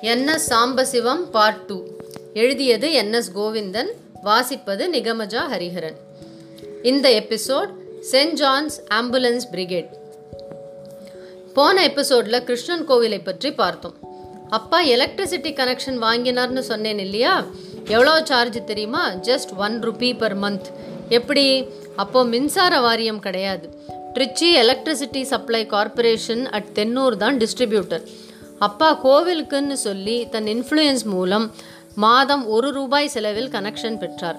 N S Sambasivam part two எழுதியது N S Govindan வாசிப்பது நிகமஜா ஹரிஹரன். இந்த episode saint John's ambulance brigade. போன எபிசோடில் கிருஷ்ணன் கோவிலை பற்றி பார்த்தோம். அப்பா எலக்ட்ரிசிட்டி கனெக்ஷன் வாங்கினார்னு சொன்னேன் இல்லையா? எவ்வளோ சார்ஜ் தெரியுமா? Just one rupee per month எப்படி? அப்போது மின்சார வாரியம் கிடையாது. Trichy electricity supply corporation at Thennur தான் டிஸ்ட்ரிபியூட்டர் அப்பா கோவிலுக்குன்னு சொல்லி தன் இன்ஃப்ளூயன்ஸ் மூலம் மாதம் ஒரு ரூபாய் செலவில் கனெக்ஷன் பெற்றார்.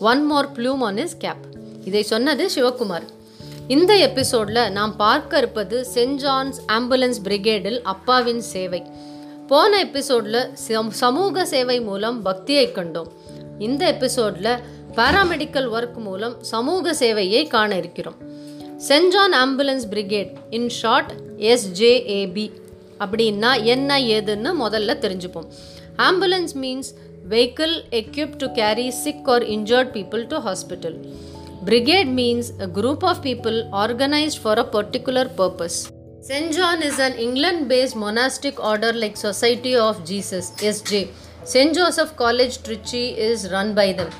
One more plume on his cap இதை சொன்னது சிவகுமார். இந்த எபிசோடில் நாம் பார்க்க இருப்பது சென்ட் ஜான்ஸ் ஆம்புலன்ஸ் பிரிகேடில் அப்பாவின் சேவை. போன எபிசோடில் சமூக சேவை மூலம் பக்தியை கண்டோம். இந்த எபிசோடில் பாராமெடிக்கல் ஒர்க் மூலம் சமூக சேவையை காண இருக்கிறோம். Saint John ambulance brigade in short SJAB அப்படின்னா என்ன ஏதுன்னு முதல்ல தெரிஞ்சுப்போம் ambulance means vehicle equipped to carry sick or injured people to hospital Brigade means a group of people organized for a particular purpose. St. John is an England based monastic order like Society of Jesus, SJ. St. Joseph College, Trichy is run by them.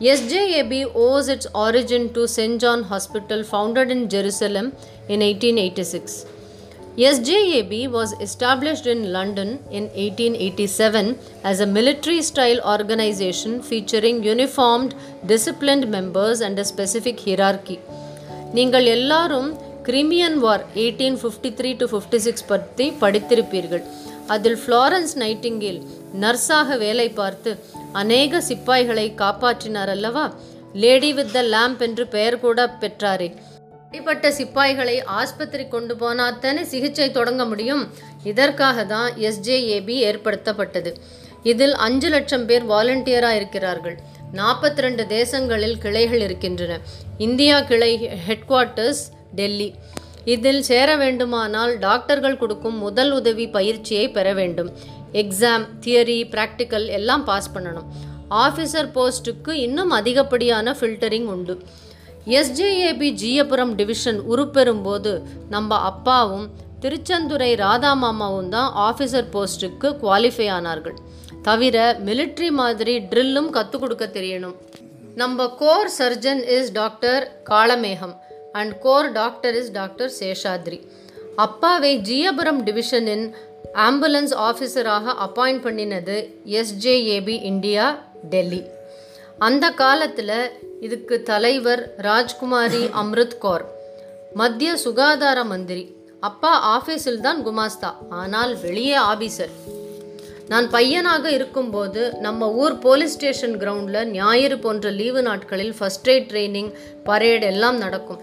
SJAB owes its origin to St. John Hospital, founded in Jerusalem in 1886. SJAB was established in London in 1887 as a military style organization featuring uniformed, disciplined members and a specific hierarchy. நீங்கள் எல்லாரும் Crimean war eighteen fifty three to fifty six பற்றி படித்திருப்பீர்கள். அதில் Florence Nightingale நர்ஸாக வேலை பார்த்து அநேக சிப்பாய்களை காப்பாற்றினார் அல்லவா? லேடி வித் த லேம்ப் என்று பெயர் கூட பெற்றாரே. அடிப்பட்ட சிப்பாய்களை ஆஸ்பத்திரி கொண்டு போனாத்தானே சிகிச்சை தொடங்க முடியும். இதற்காக தான் எஸ்ஜேஏபி ஏற்படுத்தப்பட்டது. இதில் அஞ்சு லட்சம் பேர் வாலண்டியராக இருக்கிறார்கள். நாற்பத்தி ரெண்டு தேசங்களில் கிளைகள் இருக்கின்றன. இந்தியா கிளை ஹெட் குவார்ட்டர்ஸ் டெல்லி. இதில் சேர வேண்டுமானால் டாக்டர்கள் கொடுக்கும் முதல் உதவி பயிற்சியை பெற வேண்டும். எக்ஸாம் தியரி ப்ராக்டிக்கல் எல்லாம் பாஸ் பண்ணணும். ஆஃபீஸர் போஸ்ட்டுக்கு இன்னும் அதிகப்படியான ஃபில்டரிங் உண்டு. எஸ்ஜேஏபி ஜியபுரம் டிவிஷன் உருப்பெறும் போது நம்ம அப்பாவும் திருச்செந்துரை ராதா மாமாவும் தான் ஆஃபீஸர் போஸ்ட்டுக்கு குவாலிஃபை ஆனார்கள். தவிர மிலிட்ரி மாதிரி ட்ரில்லும் கற்றுக் கொடுக்க தெரியணும். நம்ம core surgeon is doctor Kalamegam and core doctor is doctor Seshadri. அப்பாவை ஜியபுரம் டிவிஷனின் ஆம்புலன்ஸ் ஆஃபீஸராக அப்பாயிண்ட் பண்ணினது எஸ்ஜேஏபி இந்தியா டெல்லி அந்த காலத்தில் இதுக்கு தலைவர் ராஜ்குமாரி அம்ருத் கௌர் மத்திய சுகாதார மந்திரி. அப்பா ஆஃபீஸில் தான் குமாஸ்தா ஆனால் வெளியே ஆபீசர் நான் பையனாக இருக்கும்போது நம்ம ஊர் போலீஸ் ஸ்டேஷன் கிரவுண்டில் ஞாயிறு போன்ற லீவு நாட்களில் ஃபஸ்ட் எய்ட் ட்ரைனிங் பரேட் எல்லாம் நடக்கும்.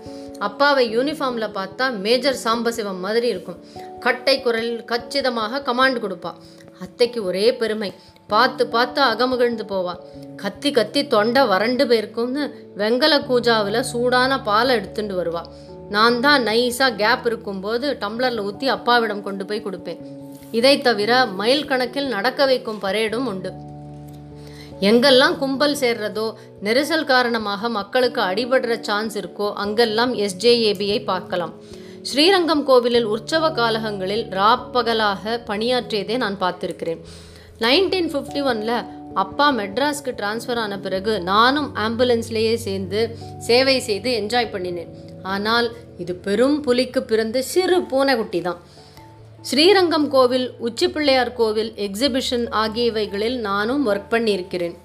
அப்பாவை யூனிஃபார்மில் பார்த்தா மேஜர் சாம்பசிவம் மாதிரி இருக்கும். கட்டை குரல் கச்சிதமாக கமாண்ட் கொடுப்பா. அத்தைக்கு ஒரே பெருமை. பார்த்து பார்த்து அகமகிழ்ந்து போவா. கத்தி கத்தி தொண்டை வறண்டு போயிருக்கும்னு வெங்கல கூஜாவில் சூடான பாலை எடுத்துட்டு வருவா. நான் தான் நைஸாக கேப் இருக்கும்போது டம்ளரில் ஊற்றி அப்பாவிடம் கொண்டு போய் கொடுப்பேன். இதை தவிர மைல் கணக்கில் நடக்க வைக்கும் பரேடும் உண்டு. எங்கெல்லாம் கும்பல் சேர்றதோ நெரிசல் காரணமாக மக்களுக்கு அடிபடுற சான்ஸ் இருக்கோ அங்கெல்லாம் எஸ்ஜேஏபியை பார்க்கலாம். ஸ்ரீரங்கம் கோவிலில் உற்சவ காலகங்களில் ராப்பகலாக பணியாற்றியதை நான் பார்த்திருக்கிறேன். நைன்டீன் ஃபிஃப்டி ஒனில் அப்பா மெட்ராஸ்க்கு டிரான்ஸ்ஃபர் ஆன பிறகு நானும் ஆம்புலன்ஸ்லேயே சேர்ந்து சேவை செய்து என்ஜாய் பண்ணினேன். ஆனால் இது பெரும் புலிக்கு பிறந்த சிறு பூனைக்குட்டி தான். ஸ்ரீரங்கம் கோவில் உச்சிப்பிள்ளையார் கோவில் எக்ஸிபிஷன் ஆகியவைகளில் நானும் ஒர்க் பண்ணியிருக்கிறேன்.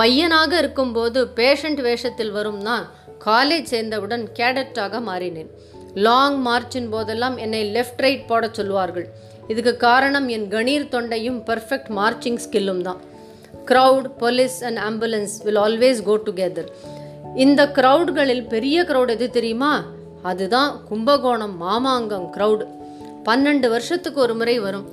பையனாக இருக்கும்போது பேஷண்ட் வேஷத்தில் வரும் நான் காலேஜ் சேர்ந்தவுடன் கேடட்டாக மாறினேன். லாங் மார்ச்சின் போதெல்லாம் என்னை லெஃப்ட் ரைட் போட சொல்லுவார்கள். இதுக்கு காரணம் என் கணீர் தொண்டையும் பர்ஃபெக்ட் மார்ச்சிங் ஸ்கில்லும் தான். Crowd police and ambulance will always go together இந்த க்ரௌட்களில் பெரிய க்ரௌட் எது தெரியுமா? அதுதான் கும்பகோணம் மாமாங்கம் க்ரௌடு பன்னெண்டு வருஷத்துக்கு ஒரு முறை வரும்.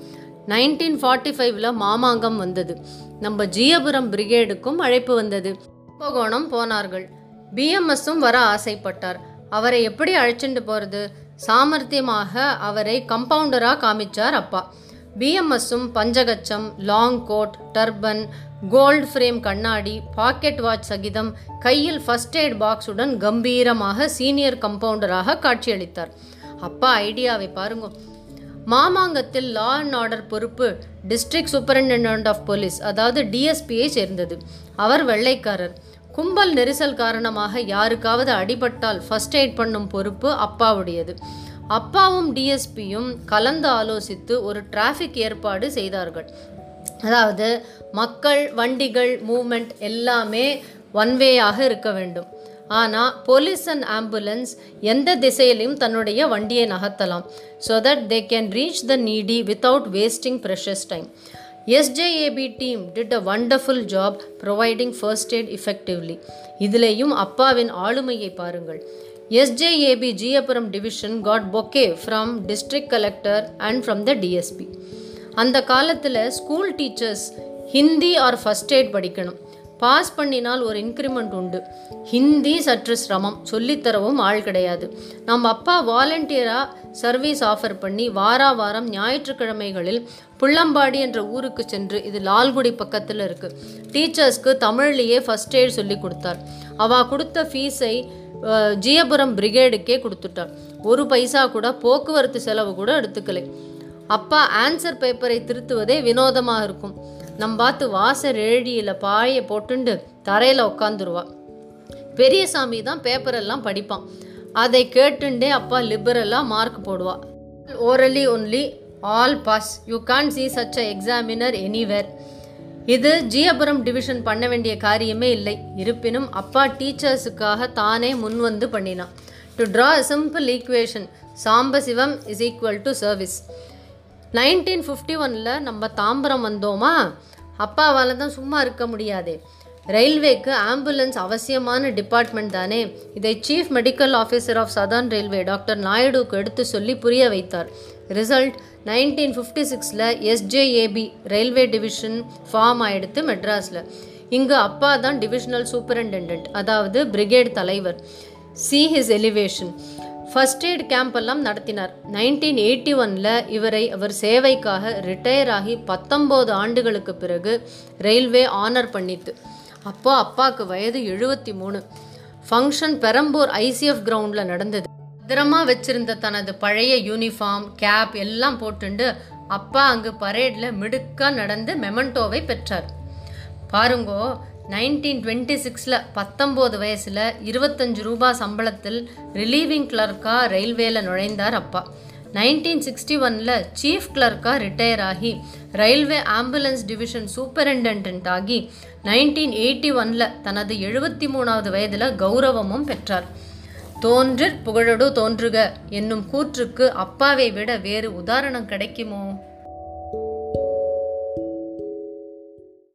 நைன்டீன் ஃபார்ட்டி ஃபைவ்ல மாமாங்கம் வந்தது. நம்ம ஜியபுரம் பிரிகேடுக்கும் அழைப்பு வந்தது. கும்பகோணம் போனார்கள். பிஎம்எஸும் வர ஆசைப்பட்டார். அவரை எப்படி அழைச்சிட்டு போகிறது சாமர்த்தியமாக அவரை கம்பவுண்டராக காமிச்சார் அப்பா. பிஎம்எஸும் பஞ்சகச்சம் long coat turban gold frame கண்ணாடி பாக்கெட் வாட்ச் சகிதம் கையில் ஃபர்ஸ்ட் எய்ட் பாக்ஸுடன் கம்பீரமாக சீனியர் கம்பவுண்டராக காட்சியளித்தார். அப்பா ஐடியாவை பாருங்க. மாமாங்கத்தில் லா அண்ட் ஆர்டர் பொறுப்பு டிஸ்ட்ரிக்ட் சூப்பரிண்டென்டென்ட் ஆஃப் போலீஸ் அதாவது டிஎஸ்பியை சேர்ந்தது. அவர் வெள்ளைக்காரர். கும்பல் நெரிசல் காரணமாக யாருக்காவது அடிபட்டால் ஃபர்ஸ்ட் எய்ட் பண்ணும் பொறுப்பு அப்பாவுடையது. அப்பாவும் டிஎஸ்பியும் கலந்து ஆலோசித்து ஒரு டிராஃபிக் ஏற்பாடு செய்தார்கள். அதாவது மக்கள் வண்டிகள் மூமெண்ட் எல்லாமே ஒன் வேயாக இருக்க வேண்டும். ஆனால் போலீஸ் அண்ட் ஆம்புலன்ஸ் எந்த திசையிலையும் தன்னுடைய வண்டியை நகர்த்தலாம். So that they can reach the needy without wasting precious time SJAB team did a wonderful job providing first aid effectively இதிலேயும் அப்பாவின் ஆளுமையை பாருங்கள். SJAB Jiyapuram division got bouquet from district collector and from the DSP அந்த காலத்தில் school teachers Hindi or first aid படிக்கணும். Pass பண்ணினால் ஒரு increment உண்டு. ஹிந்தி சற்று சிரமம். சொல்லித்தரவும் ஆள் கிடையாது. நம்ம அப்பா வாலண்டியராக சர்வீஸ் ஆஃபர் பண்ணி வாரா வாரம் ஞாயிற்றுக்கிழமைகளில் புள்ளம்பாடி என்ற ஊருக்கு சென்று இது லால்குடி பக்கத்தில் இருக்குது டீச்சர்ஸ்க்கு தமிழ்லேயே ஃபஸ்ட் எய்ட் சொல்லி கொடுத்தார். அவள் கொடுத்த ஃபீஸை ஜியபுரம் பிரிகேடுக்கே கொடுத்துட்டார். ஒரு பைசா கூட போக்குவரத்து செலவு கூட எடுத்துக்கலை. அப்பா ஆன்சர் பேப்பரை திருத்துவதே வினோதமாக இருக்கும். நம்ம பார்த்து வாசர் எழுடியில் பாயை போட்டுண்டு தரையில் உட்காந்துருவா பெரியசாமி தான் பேப்பரெல்லாம் படிப்பான். அதை கேட்டுண்டே அப்பா லிபரலாக மார்க் போடுவா. Orally only all pass you can see such a examiner anywhere இது ஜியபுரம் டிவிஷன் பண்ண வேண்டிய காரியமே இல்லை. இருப்பினும் அப்பா டீச்சர்ஸுக்காக தானே முன்வந்து பண்ணினான். To draw simple equation Sambasivam is equal to service nineteen fifty ஒனில் நம்ம தாம்பரம் வந்தோமா? அப்பாவால் தான் சும்மா இருக்க முடியாதே. ரயில்வேக்கு ஆம்புலன்ஸ் அவசியமான டிபார்ட்மெண்ட் தானே. இதை chief medical officer of southern railway doctor நாயுடுக்கு எடுத்து சொல்லி புரிய வைத்தார். ரிசல்ட் நைன்டீன் ஃபிஃப்டி சிக்ஸில் எஸ்ஜேஏபி ரயில்வே டிவிஷன் ஃபார்ம் ஆகிடுத்து மெட்ராஸில். இங்கு அப்பா தான் டிவிஷனல் சூப்பரிண்டென்டென்ட் அதாவது பிரிகேட் தலைவர். See his elevation first aid camp எல்லாம் நடத்தினார். நைன்டீன் எயிட்டி ஒனில் இவரை அவர் சேவைக்காக ரிட்டையர் ஆகி பத்தொம்போது ஆண்டுகளுக்கு பிறகு ரயில்வே ஆனர் பண்ணித்து. அப்போ அப்பாவுக்கு வயது எழுபத்தி மூணு. ஃபங்க்ஷன் பெரம்பூர் ஐசிஎஃப் கிரவுண்டில் நடந்தது. பத்திரமா வச்சிருந்த தனது பழைய யூனிஃபார்ம் கேப் எல்லாம் போட்டுண்டு அப்பா அங்கு பரேடில் மிடுக்காக நடந்து மெமண்டோவை பெற்றார். பாருங்கோ நைன்டீன் டுவெண்ட்டி சிக்ஸில் பத்தொம்போது வயசில் இருபத்தஞ்சு ரூபா சம்பளத்தில் ரிலீவிங் கிளர்க்காக ரயில்வேல நுழைந்தார் அப்பா. நைன்டீன் சிக்ஸ்டி ஒனில் சீஃப் கிளர்க்காக ரிட்டையர் ஆகி ரயில்வே ஆம்புலன்ஸ் டிவிஷன் சூப்பரிண்டென்டென்ட் ஆகி நைன்டீன் எயிட்டி ஒனில் தனது எழுபத்தி மூணாவது வயதில் கௌரவமும் பெற்றார். தோன்றிற் புகழடு தோன்றுக என்னும் கூற்றுக்கு அப்பாவை விட வேறு உதாரணம் கிடைக்குமோ?